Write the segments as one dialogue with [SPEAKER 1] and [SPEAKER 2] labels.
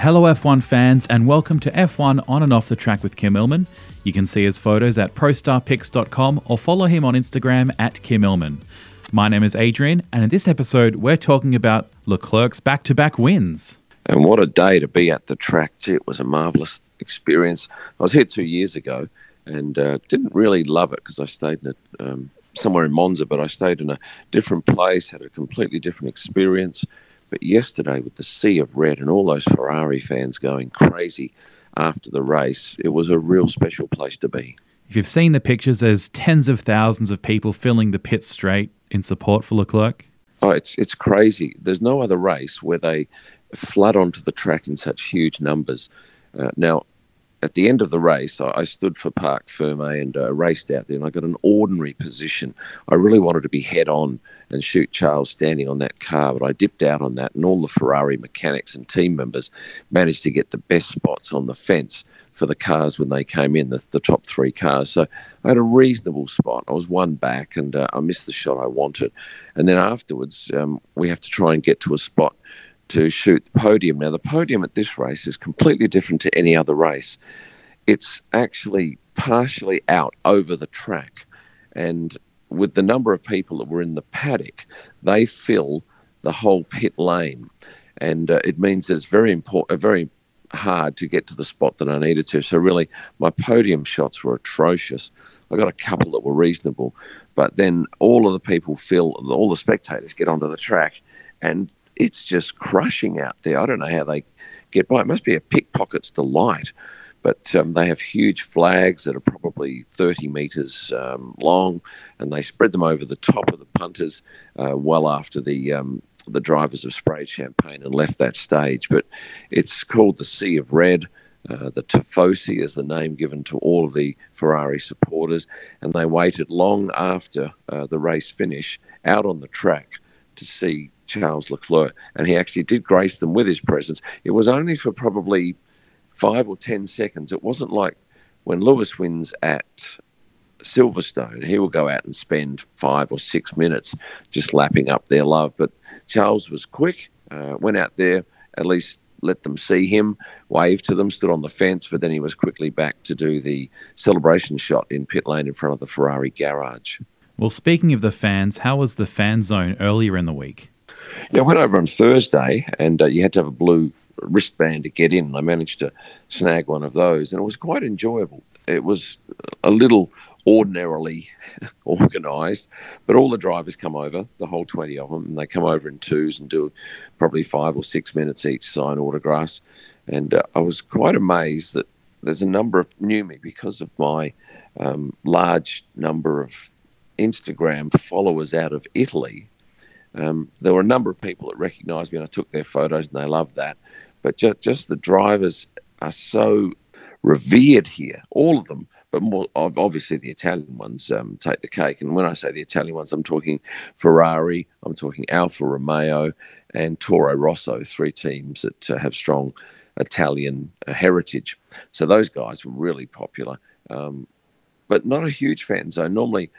[SPEAKER 1] Hello, F1 fans, and welcome to F1 on and off the track with Kym Illman. You can see his photos at prostarpics.com or follow him on Instagram at Kym Illman. My name is Adrian, and in this episode, we're talking about Leclerc's back to back wins.
[SPEAKER 2] And what a day to be at the track. It was a marvellous experience. I was here two years ago and uh, didn't really love it because I stayed in a, um, somewhere in Monza, but I stayed in a different place, had a completely different experience. But yesterday, with the sea of red and all those Ferrari fans going crazy after the race, it was a real special place to be.
[SPEAKER 1] If you've seen the pictures, there's tens of thousands of people filling the pit straight in support for Leclerc.
[SPEAKER 2] Oh, it's it's crazy. There's no other race where they flood onto the track in such huge numbers. Uh, now, at the end of the race, I, stood for Parc Ferme and uh, raced out there, and I got an ordinary position. I really wanted to be head on and shoot Charles standing on that car, but I dipped out on that, and all the Ferrari mechanics and team members managed to get the best spots on the fence for the cars when they came in, the, the top three cars. So I had a reasonable spot. I was one back, and uh, I missed the shot I wanted. And then afterwards, um, we have to try and get to a spot to shoot the podium. Now, the podium at this race is completely different to any other race. It's actually partially out over the track, and with the number of people that were in the paddock, they fill the whole pit lane, and uh, it means that it's very important, uh, very hard to get to the spot that I needed to. So really, my podium shots were atrocious. I got a couple that were reasonable, but then all of the people fill, all the spectators get onto the track, and it's just crushing out there. I don't know how they get by. It must be a pickpocket's delight. But um, they have huge flags that are probably 30 metres um, long, and they spread them over the top of the punters uh, well after the um, the drivers have sprayed champagne and left that stage. But it's called the Sea of Red. Uh, the Tifosi is the name given to all of the Ferrari supporters, and they waited long after uh, the race finish out on the track to see Charles Leclerc, and he actually did grace them with his presence. It was only for probably five or ten seconds. It wasn't like when Lewis wins at Silverstone, he will go out and spend five or six minutes just lapping up their love. But Charles was quick, uh, went out there, at least let them see him, waved to them, stood on the fence, but then he was quickly back to do the celebration shot in pit lane in front of the Ferrari garage.
[SPEAKER 1] Well, speaking of the fans, how was the fan zone earlier in the week?
[SPEAKER 2] Yeah, I went over on Thursday, and uh, you had to have a blue wristband to get in. I managed to snag one of those, and it was quite enjoyable. It was a little ordinarily organised, but all the drivers come over, the whole 20 of them, and they come over in twos and do probably five or six minutes each, sign autographs. And uh, I was quite amazed that there's a number of knew me because of my um, large number of Instagram followers out of Italy um, there were a number of people that recognised me and I took their photos and they loved that. But just, just the drivers are so revered here, all of them. But more obviously, the Italian ones um, take the cake. And when I say the Italian ones, I'm talking Ferrari, I'm talking Alfa Romeo, and Toro Rosso, three teams that uh, have strong Italian uh, heritage. So those guys were really popular, um, but not a huge fan zone. Normally,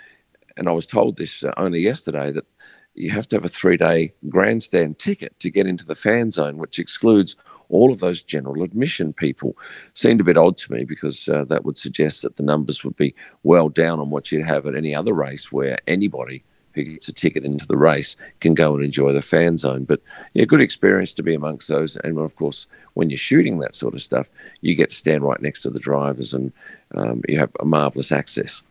[SPEAKER 2] and I was told this uh, only yesterday that you have to have a three day grandstand ticket to get into the fan zone, which excludes all of those general admission people. Seemed a bit odd to me because uh, that would suggest that the numbers would be well down on what you'd have at any other race where anybody who gets a ticket into the race can go and enjoy the fan zone. But yeah, good experience to be amongst those. And of course, when you're shooting that sort of stuff, you get to stand right next to the drivers and um, you have a marvelous access.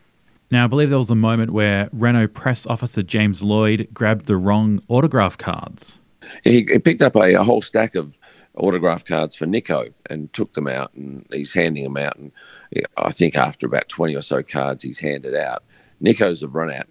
[SPEAKER 1] Now, I believe there was a moment where Renault press officer James Lloyd grabbed the wrong autograph cards.
[SPEAKER 2] He, he picked up a, a, whole stack of autograph cards for Nico and took them out, and he's handing them out. And I think after about 20 or so cards he's handed out, Nico's have run out.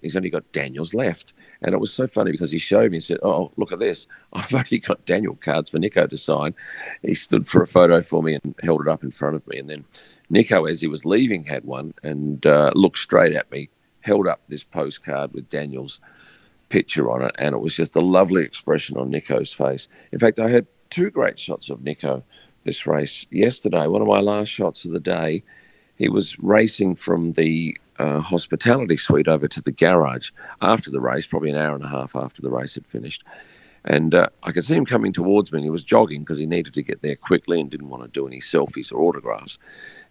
[SPEAKER 2] He's only got Daniel's left. And it was so funny because he showed me and said, Oh, look at this. I've only got Daniel cards for Nico to sign. He stood for a photo for me and held it up in front of me. And then Nico, as he was leaving, had one and uh, looked straight at me, held up this postcard with Daniel's picture on it, and it was just a lovely expression on Nico's face. In fact, I had two great shots of Nico this race yesterday. One of my last shots of the day, he was racing from the uh, hospitality suite over to the garage after the race, probably an hour and a half after the race had finished. And uh, I could see him coming towards me, and he was jogging because he needed to get there quickly and didn't want to do any selfies or autographs.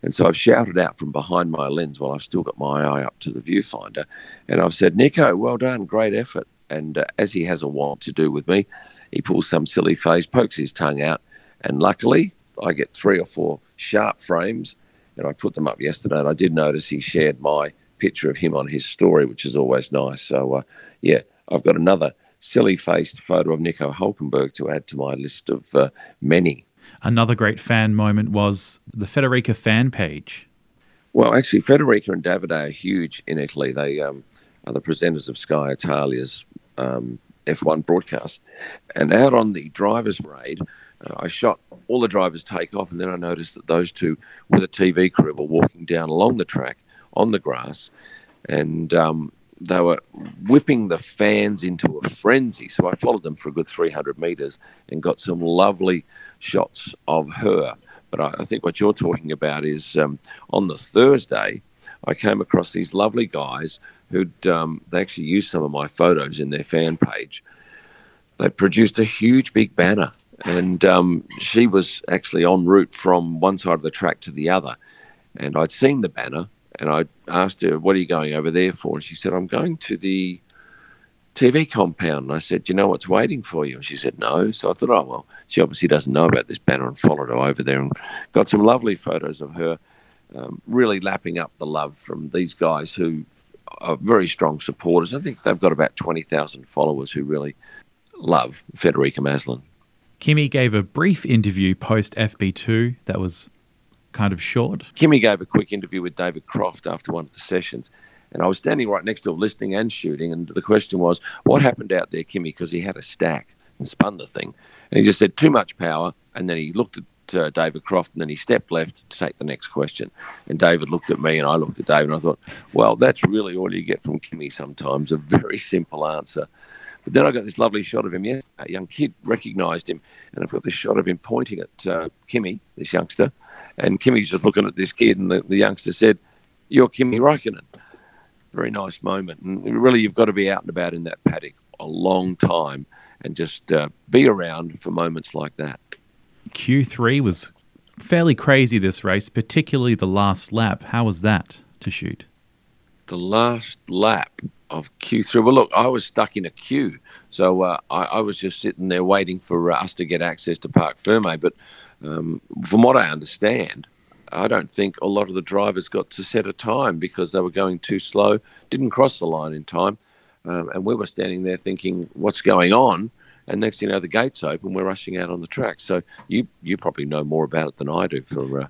[SPEAKER 2] And so I've shouted out from behind my lens while I've still got my eye up to the viewfinder, and I've said, "Nico, well done, great effort." And uh, as he has a want to do with me, he pulls some silly face, pokes his tongue out, and luckily I get three or four sharp frames, and I put them up yesterday. And I did notice he shared my picture of him on his story, which is always nice. So uh, yeah, I've got another silly faced photo of Nico Hulkenberg to add to my list of uh, many.
[SPEAKER 1] Another great fan moment was the Federica fan page.
[SPEAKER 2] Well, actually, Federica and Davide are huge in Italy. They um, are the presenters of Sky Italia's um, F1 broadcast. And out on the driver's raid, uh, I shot all the drivers take off, and then I noticed that those two with a TV crew were walking down along the track on the grass, and um, they were whipping the fans into a frenzy. So I followed them for a good 300 meters and got some lovely shots of her. But I, I think what you're talking about is um, on the Thursday, I came across these lovely guys who'd um, they actually used some of my photos in their fan page. They produced a huge big banner, and um, she was actually en route from one side of the track to the other. And I'd seen the banner, and I asked her, "What are you going over there for?" And she said, "I'm going to the TV compound." And I said, "Do you know what's waiting for you?" And she said, "No." So I thought, "Oh well, she obviously doesn't know about this banner," and followed her over there and got some lovely photos of her, um, really lapping up the love from these guys who are very strong supporters. I think they've got about twenty thousand followers who really love Federica Masolin.
[SPEAKER 1] Kimi gave a brief interview post FP2 that was kind of short.
[SPEAKER 2] Kimi gave a quick interview with David Croft after one of the sessions. And I was standing right next to him, listening and shooting. And the question was, What happened out there, Kimi? Because he had a stack and spun the thing. And he just said, Too much power. And then he looked at uh, David Croft and then he stepped left to take the next question. And David looked at me and I looked at David and I thought, Well, that's really all you get from Kimi sometimes a very simple answer. But then I got this lovely shot of him. Yes, a young kid recognised him, and I've got this shot of him pointing at uh, Kimi, this youngster, and Kimi's just looking at this kid, and the, the youngster said, "You're Kimi Raikkonen." Very nice moment, and really, you've got to be out and about in that paddock a long time, and just uh, be around for moments like that.
[SPEAKER 1] Q3 was fairly crazy this race, particularly the last lap. How was that to shoot?
[SPEAKER 2] The last lap of Q3. Well, look, I was stuck in a queue, so uh, I, I, was just sitting there waiting for us to get access to Parc Ferme. But um, from what I understand, I don't think a lot of the drivers got to set a time because they were going too slow, didn't cross the line in time, um, and we were standing there thinking, "What's going on?" And next you know, the gates open, we're rushing out on the track. So you you probably know more about it than I do, for, uh,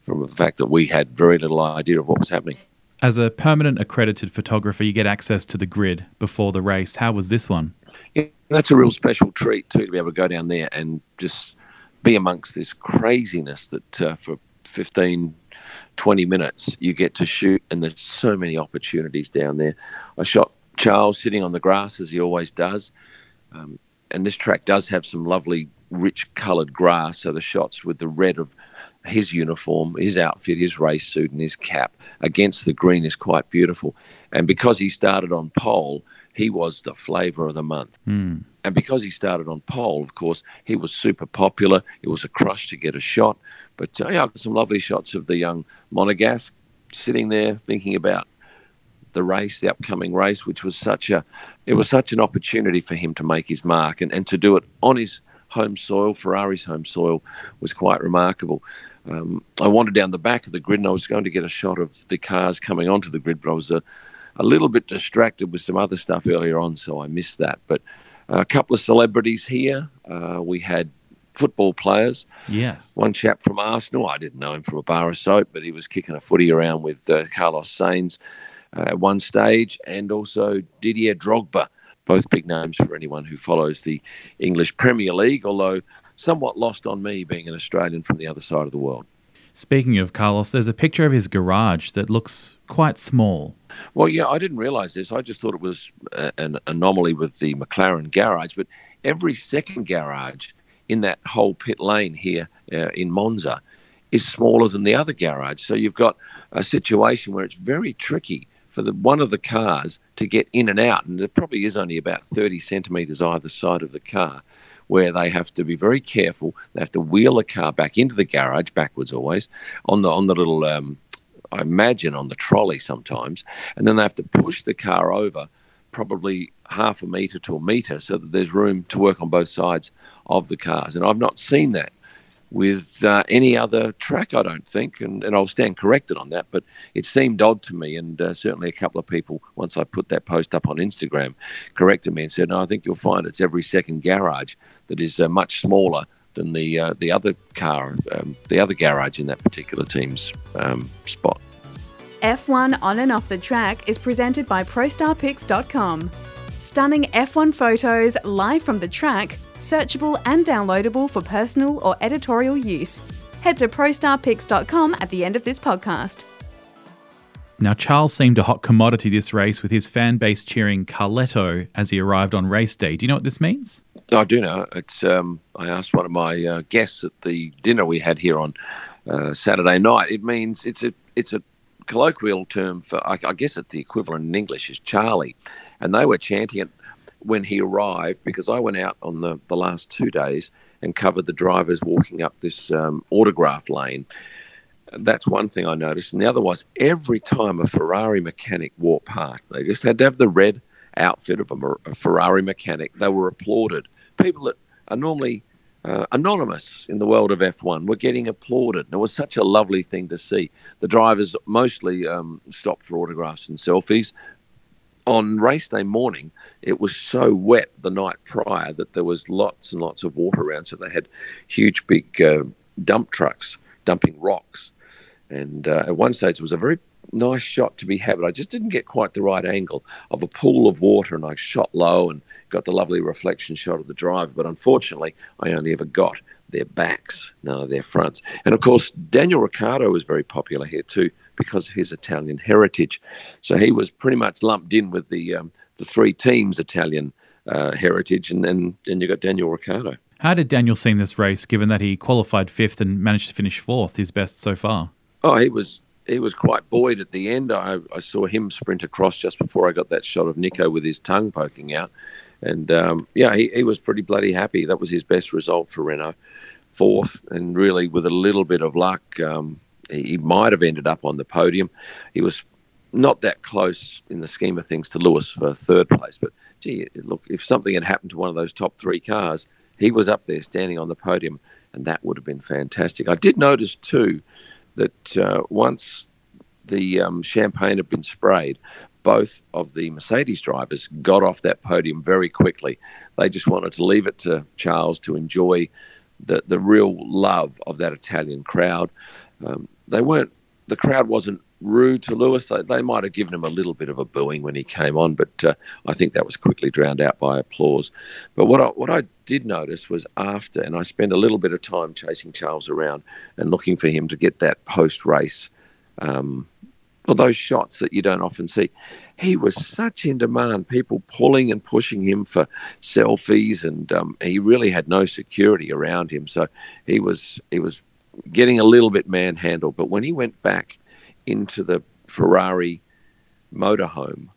[SPEAKER 2] from the fact that we had very little idea of what was happening.
[SPEAKER 1] As a permanent accredited photographer, you get access to the grid before the race. How was this one?
[SPEAKER 2] Yeah, that's a real special treat too to be able to go down there and just be amongst this craziness that uh, for 15, 20 minutes you get to shoot, and there's so many opportunities down there. I shot Charles sitting on the grass as he always does. Um, and this track does have some lovely, rich coloured grass. So the shots with the red of his uniform, his outfit, his race suit, and his cap against the green is quite beautiful. And because he started on pole, he was the flavour of the month.
[SPEAKER 1] Mm.
[SPEAKER 2] And because he started on pole, of course, he was super popular. It was a crush to get a shot. But uh, yeah, I got some lovely shots of the young Monegasque sitting there thinking about the race, the upcoming race, which was such a, it was such an opportunity for him to make his mark and, and to do it on his home soil, Ferrari's home soil, was quite remarkable. Um, I wandered down the back of the grid and I was going to get a shot of the cars coming onto the grid, but I was a, a little bit distracted with some other stuff earlier on, so I missed that. But a couple of celebrities here. Uh, we had football players.
[SPEAKER 1] Yes.
[SPEAKER 2] One chap from Arsenal. I didn't know him from a bar of soap, but he was kicking a footy around with uh, Carlos Sainz uh, at one stage, and also Didier Drogba. Both big names for anyone who follows the English Premier League, although somewhat lost on me being an Australian from the other side of the world.
[SPEAKER 1] Speaking of Carlos, there's a picture of his garage that looks quite small.
[SPEAKER 2] Well, yeah, I didn't realise this. I just thought it was a, an anomaly with the McLaren garage, but every second garage in that whole pit lane here uh, in Monza is smaller than the other garage. So you've got a situation where it's very tricky for the one of the cars to get in and out, and there probably is only about 30 centimetres either side of the car, where they have to be very careful. They have to wheel the car back into the garage, backwards always, on the on the little, um, I imagine, on the trolley sometimes, and then they have to push the car over probably half a metre to a metre so that there's room to work on both sides of the cars. And I've not seen that with uh, any other track, I don't think, and, and I'll stand corrected on that. But it seemed odd to me, and uh, certainly a couple of people, once I put that post up on Instagram, corrected me and said, "No, I think you'll find it's every second garage that is uh, much smaller than the uh, the other car, um, the other garage in that particular team's um, spot."
[SPEAKER 3] F1 on and off the track is presented by ProStarPics.com. Stunning F1 photos live from the track searchable and downloadable for personal or editorial use. Head to ProStarPics.com at the end of this podcast.
[SPEAKER 1] Now, Charles seemed a hot commodity this race with his fan base cheering Carletto as he arrived on race day. Do you know what this means?
[SPEAKER 2] I do know. It's. Um, I asked one of my uh, guests at the dinner we had here on uh, Saturday night. It means it's a it's a colloquial term for I, I guess it the equivalent in English is Charlie, and they were chanting it when he arrived because I went out on the, the last two days and covered the drivers walking up this um, autograph lane. That's one thing I noticed. And the other was every time a Ferrari mechanic walked past, they just had to have the red outfit of a, a Ferrari mechanic. They were applauded. People that are normally uh, anonymous in the world of F1 were getting applauded. And it was such a lovely thing to see. The drivers mostly um, stopped for autographs and selfies, on race day morning, it was so wet the night prior that there was lots and lots of water around. So they had huge, big uh, dump trucks dumping rocks. And uh, at one stage, it was a very nice shot to be had, but I just didn't get quite the right angle of a pool of water. And I shot low and got the lovely reflection shot of the driver. But unfortunately, I only ever got their backs, none of their fronts. And of course, Daniel Ricciardo was very popular here too because of his Italian heritage. So he was pretty much lumped in with the um, the three teams' Italian uh, heritage, and then then you got Daniel Ricciardo.
[SPEAKER 1] How did Daniel seem this race, given that he qualified fifth and managed to finish fourth, his best so far?
[SPEAKER 2] Oh, he was he was quite buoyed at the end. I, I saw him sprint across just before I got that shot of Nico with his tongue poking out. And um, yeah, he, he was pretty bloody happy. That was his best result for Renault, fourth, and really with a little bit of luck, um, he might have ended up on the podium. He was not that close in the scheme of things to Lewis for third place, but gee, look, if something had happened to one of those top three cars, he was up there standing on the podium, and that would have been fantastic. I did notice too that uh, once the um, champagne had been sprayed, both of the Mercedes drivers got off that podium very quickly. They just wanted to leave it to Charles to enjoy the, the real love of that Italian crowd. Um, they weren't, the crowd wasn't rude to Lewis. They, they might have given him a little bit of a booing when he came on, but uh, I think that was quickly drowned out by applause. But what I, what I did notice was after, and I spent a little bit of time chasing Charles around and looking for him to get that post race. Um, well, those shots that you don't often see. He was such in demand, people pulling and pushing him for selfies, and um, he really had no security around him. So he was he was getting a little bit manhandled. But when he went back into the Ferrari motorhome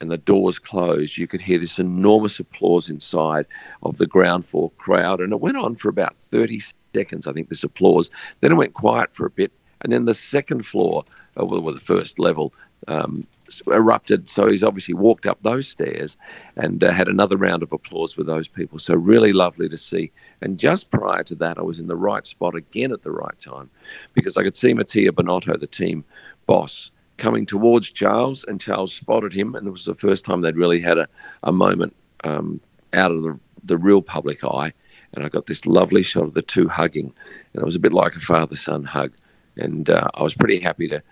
[SPEAKER 2] and the doors closed, you could hear this enormous applause inside of the ground floor crowd. And it went on for about 30 seconds, I think, this applause. Then it went quiet for a bit. And then the second floor uh, well, the first level um, erupted. So he's obviously walked up those stairs and uh, had another round of applause with those people. So really lovely to see. And just prior to that, I was in the right spot again at the right time because I could see Mattia Binotto, the team boss, coming towards Charles, and Charles spotted him. And it was the first time they'd really had a, a moment um, out of the, the real public eye. And I got this lovely shot of the two hugging. And it was a bit like a father son hug. And uh, I was pretty happy to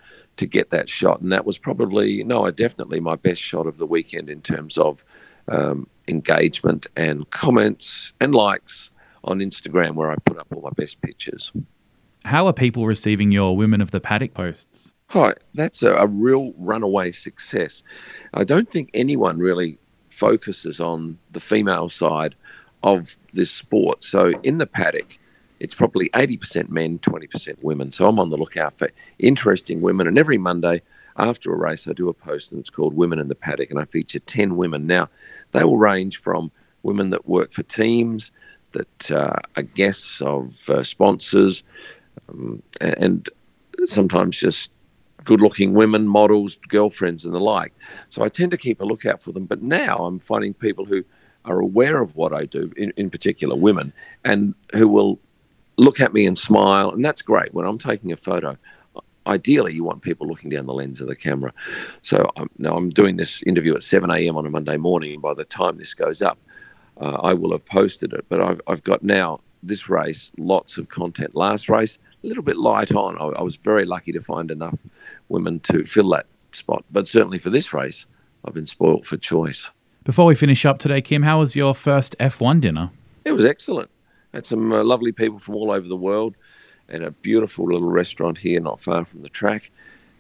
[SPEAKER 2] to get that shot. And that was probably, no, definitely my best shot of the weekend in terms of um, engagement and comments and likes on Instagram, where I put up all my best pictures.
[SPEAKER 1] How are people receiving your Women of the Paddock posts?
[SPEAKER 2] Hi, that's a, a real runaway success. I don't think anyone really focuses on the female side of this sport. So in the paddock, it's probably 80% men, 20% women. So I'm on the lookout for interesting women. And every Monday, after a race, I do a post and it's called Women in the Paddock, and I feature 10 women. Now, they will range from women that work for teams, that uh, are guests of uh, sponsors, um, and sometimes just good looking women, models, girlfriends, and the like. So I tend to keep a lookout for them. But now I'm finding people who are aware of what I do, in, in particular women, and who will look at me and smile. And that's great. When I'm taking a photo, ideally you want people looking down the lens of the camera. So um, now I'm doing this interview at 7 a.m. on a Monday morning. By the time this goes up, uh, I will have posted it. But I've, I've got now this race, lots of content. Last race, a little bit light on. I, I was very lucky to find enough women to fill that spot. But certainly for this race, I've been spoilt for choice.
[SPEAKER 1] Before we finish up today, Kym, how was your first F1 dinner?
[SPEAKER 2] It was excellent. Had some uh, lovely people from all over the world and a beautiful little restaurant here not far from the track.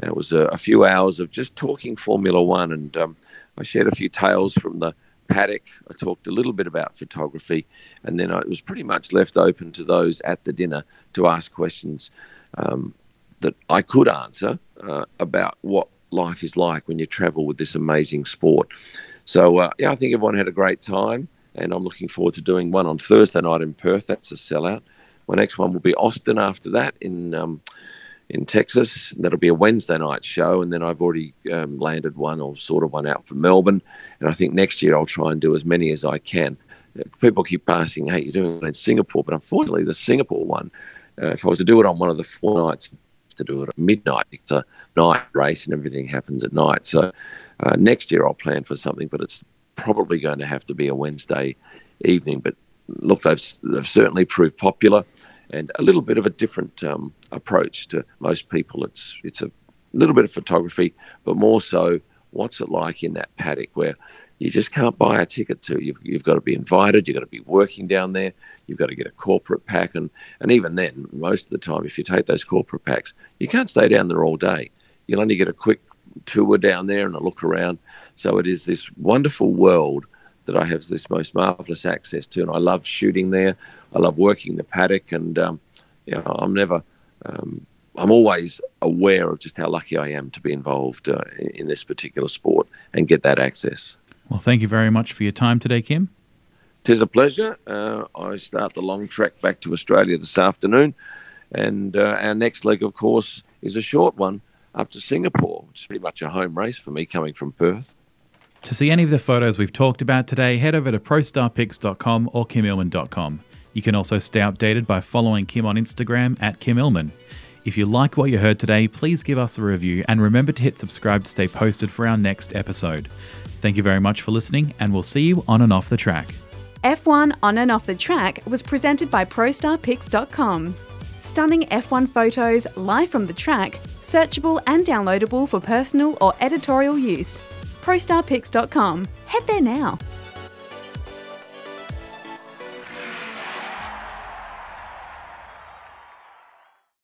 [SPEAKER 2] And it was a, a few hours of just talking Formula One, and um, I shared a few tales from the paddock. I talked a little bit about photography, and then it was pretty much left open to those at the dinner to ask questions um, that I could answer uh, about what life is like when you travel with this amazing sport. So, uh, yeah, I think everyone had a great time, and I'm looking forward to doing one on Thursday night in Perth. That's a sellout. My next one will be Austin after that in. Um, in Texas. That'll be a Wednesday night show, and then I've already um, landed one or sort of one out for Melbourne. And I think next year I'll try and do as many as I can. People keep asking, "Hey, you're doing it in Singapore?" But unfortunately, the Singapore one, uh, if I was to do it on one of the four nights, to do it at midnight. It's a night race, and everything happens at night. So uh, next year I'll plan for something, but it's probably going to have to be a Wednesday evening. But look, they've, they've certainly proved popular and a little bit of a different um, approach to most people. It's it's a little bit of photography, but more so, what's it like in that paddock where you just can't buy a ticket to. You've, you've got to be invited. You've got to be working down there. You've got to get a corporate pack, and and even then, most of the time, if you take those corporate packs, you can't stay down there all day. You'll only get a quick tour down there and a look around. So it is this wonderful world that I have this most marvelous access to, and I love shooting there. I love working the paddock, and um, you know, I'm never, um, I'm always aware of just how lucky I am to be involved uh, in this particular sport and get that access.
[SPEAKER 1] Well, thank you very much for your time today, Kym.
[SPEAKER 2] Tis a pleasure. Uh, I start the long trek back to Australia this afternoon, and uh, our next leg, of course, is a short one up to Singapore, which is pretty much a home race for me coming from Perth.
[SPEAKER 1] To see any of the photos we've talked about today, head over to prostarpics.com or kymillman.com. You can also stay updated by following Kym on Instagram at Kym Illman. If you like what you heard today, please give us a review and remember to hit subscribe to stay posted for our next episode. Thank you very much for listening, and we'll see you on and off the track.
[SPEAKER 3] F1 On and Off the Track was presented by ProStarPics.com. Stunning F1 photos live from the track, searchable and downloadable for personal or editorial use. ProStarPics.com. Head there now.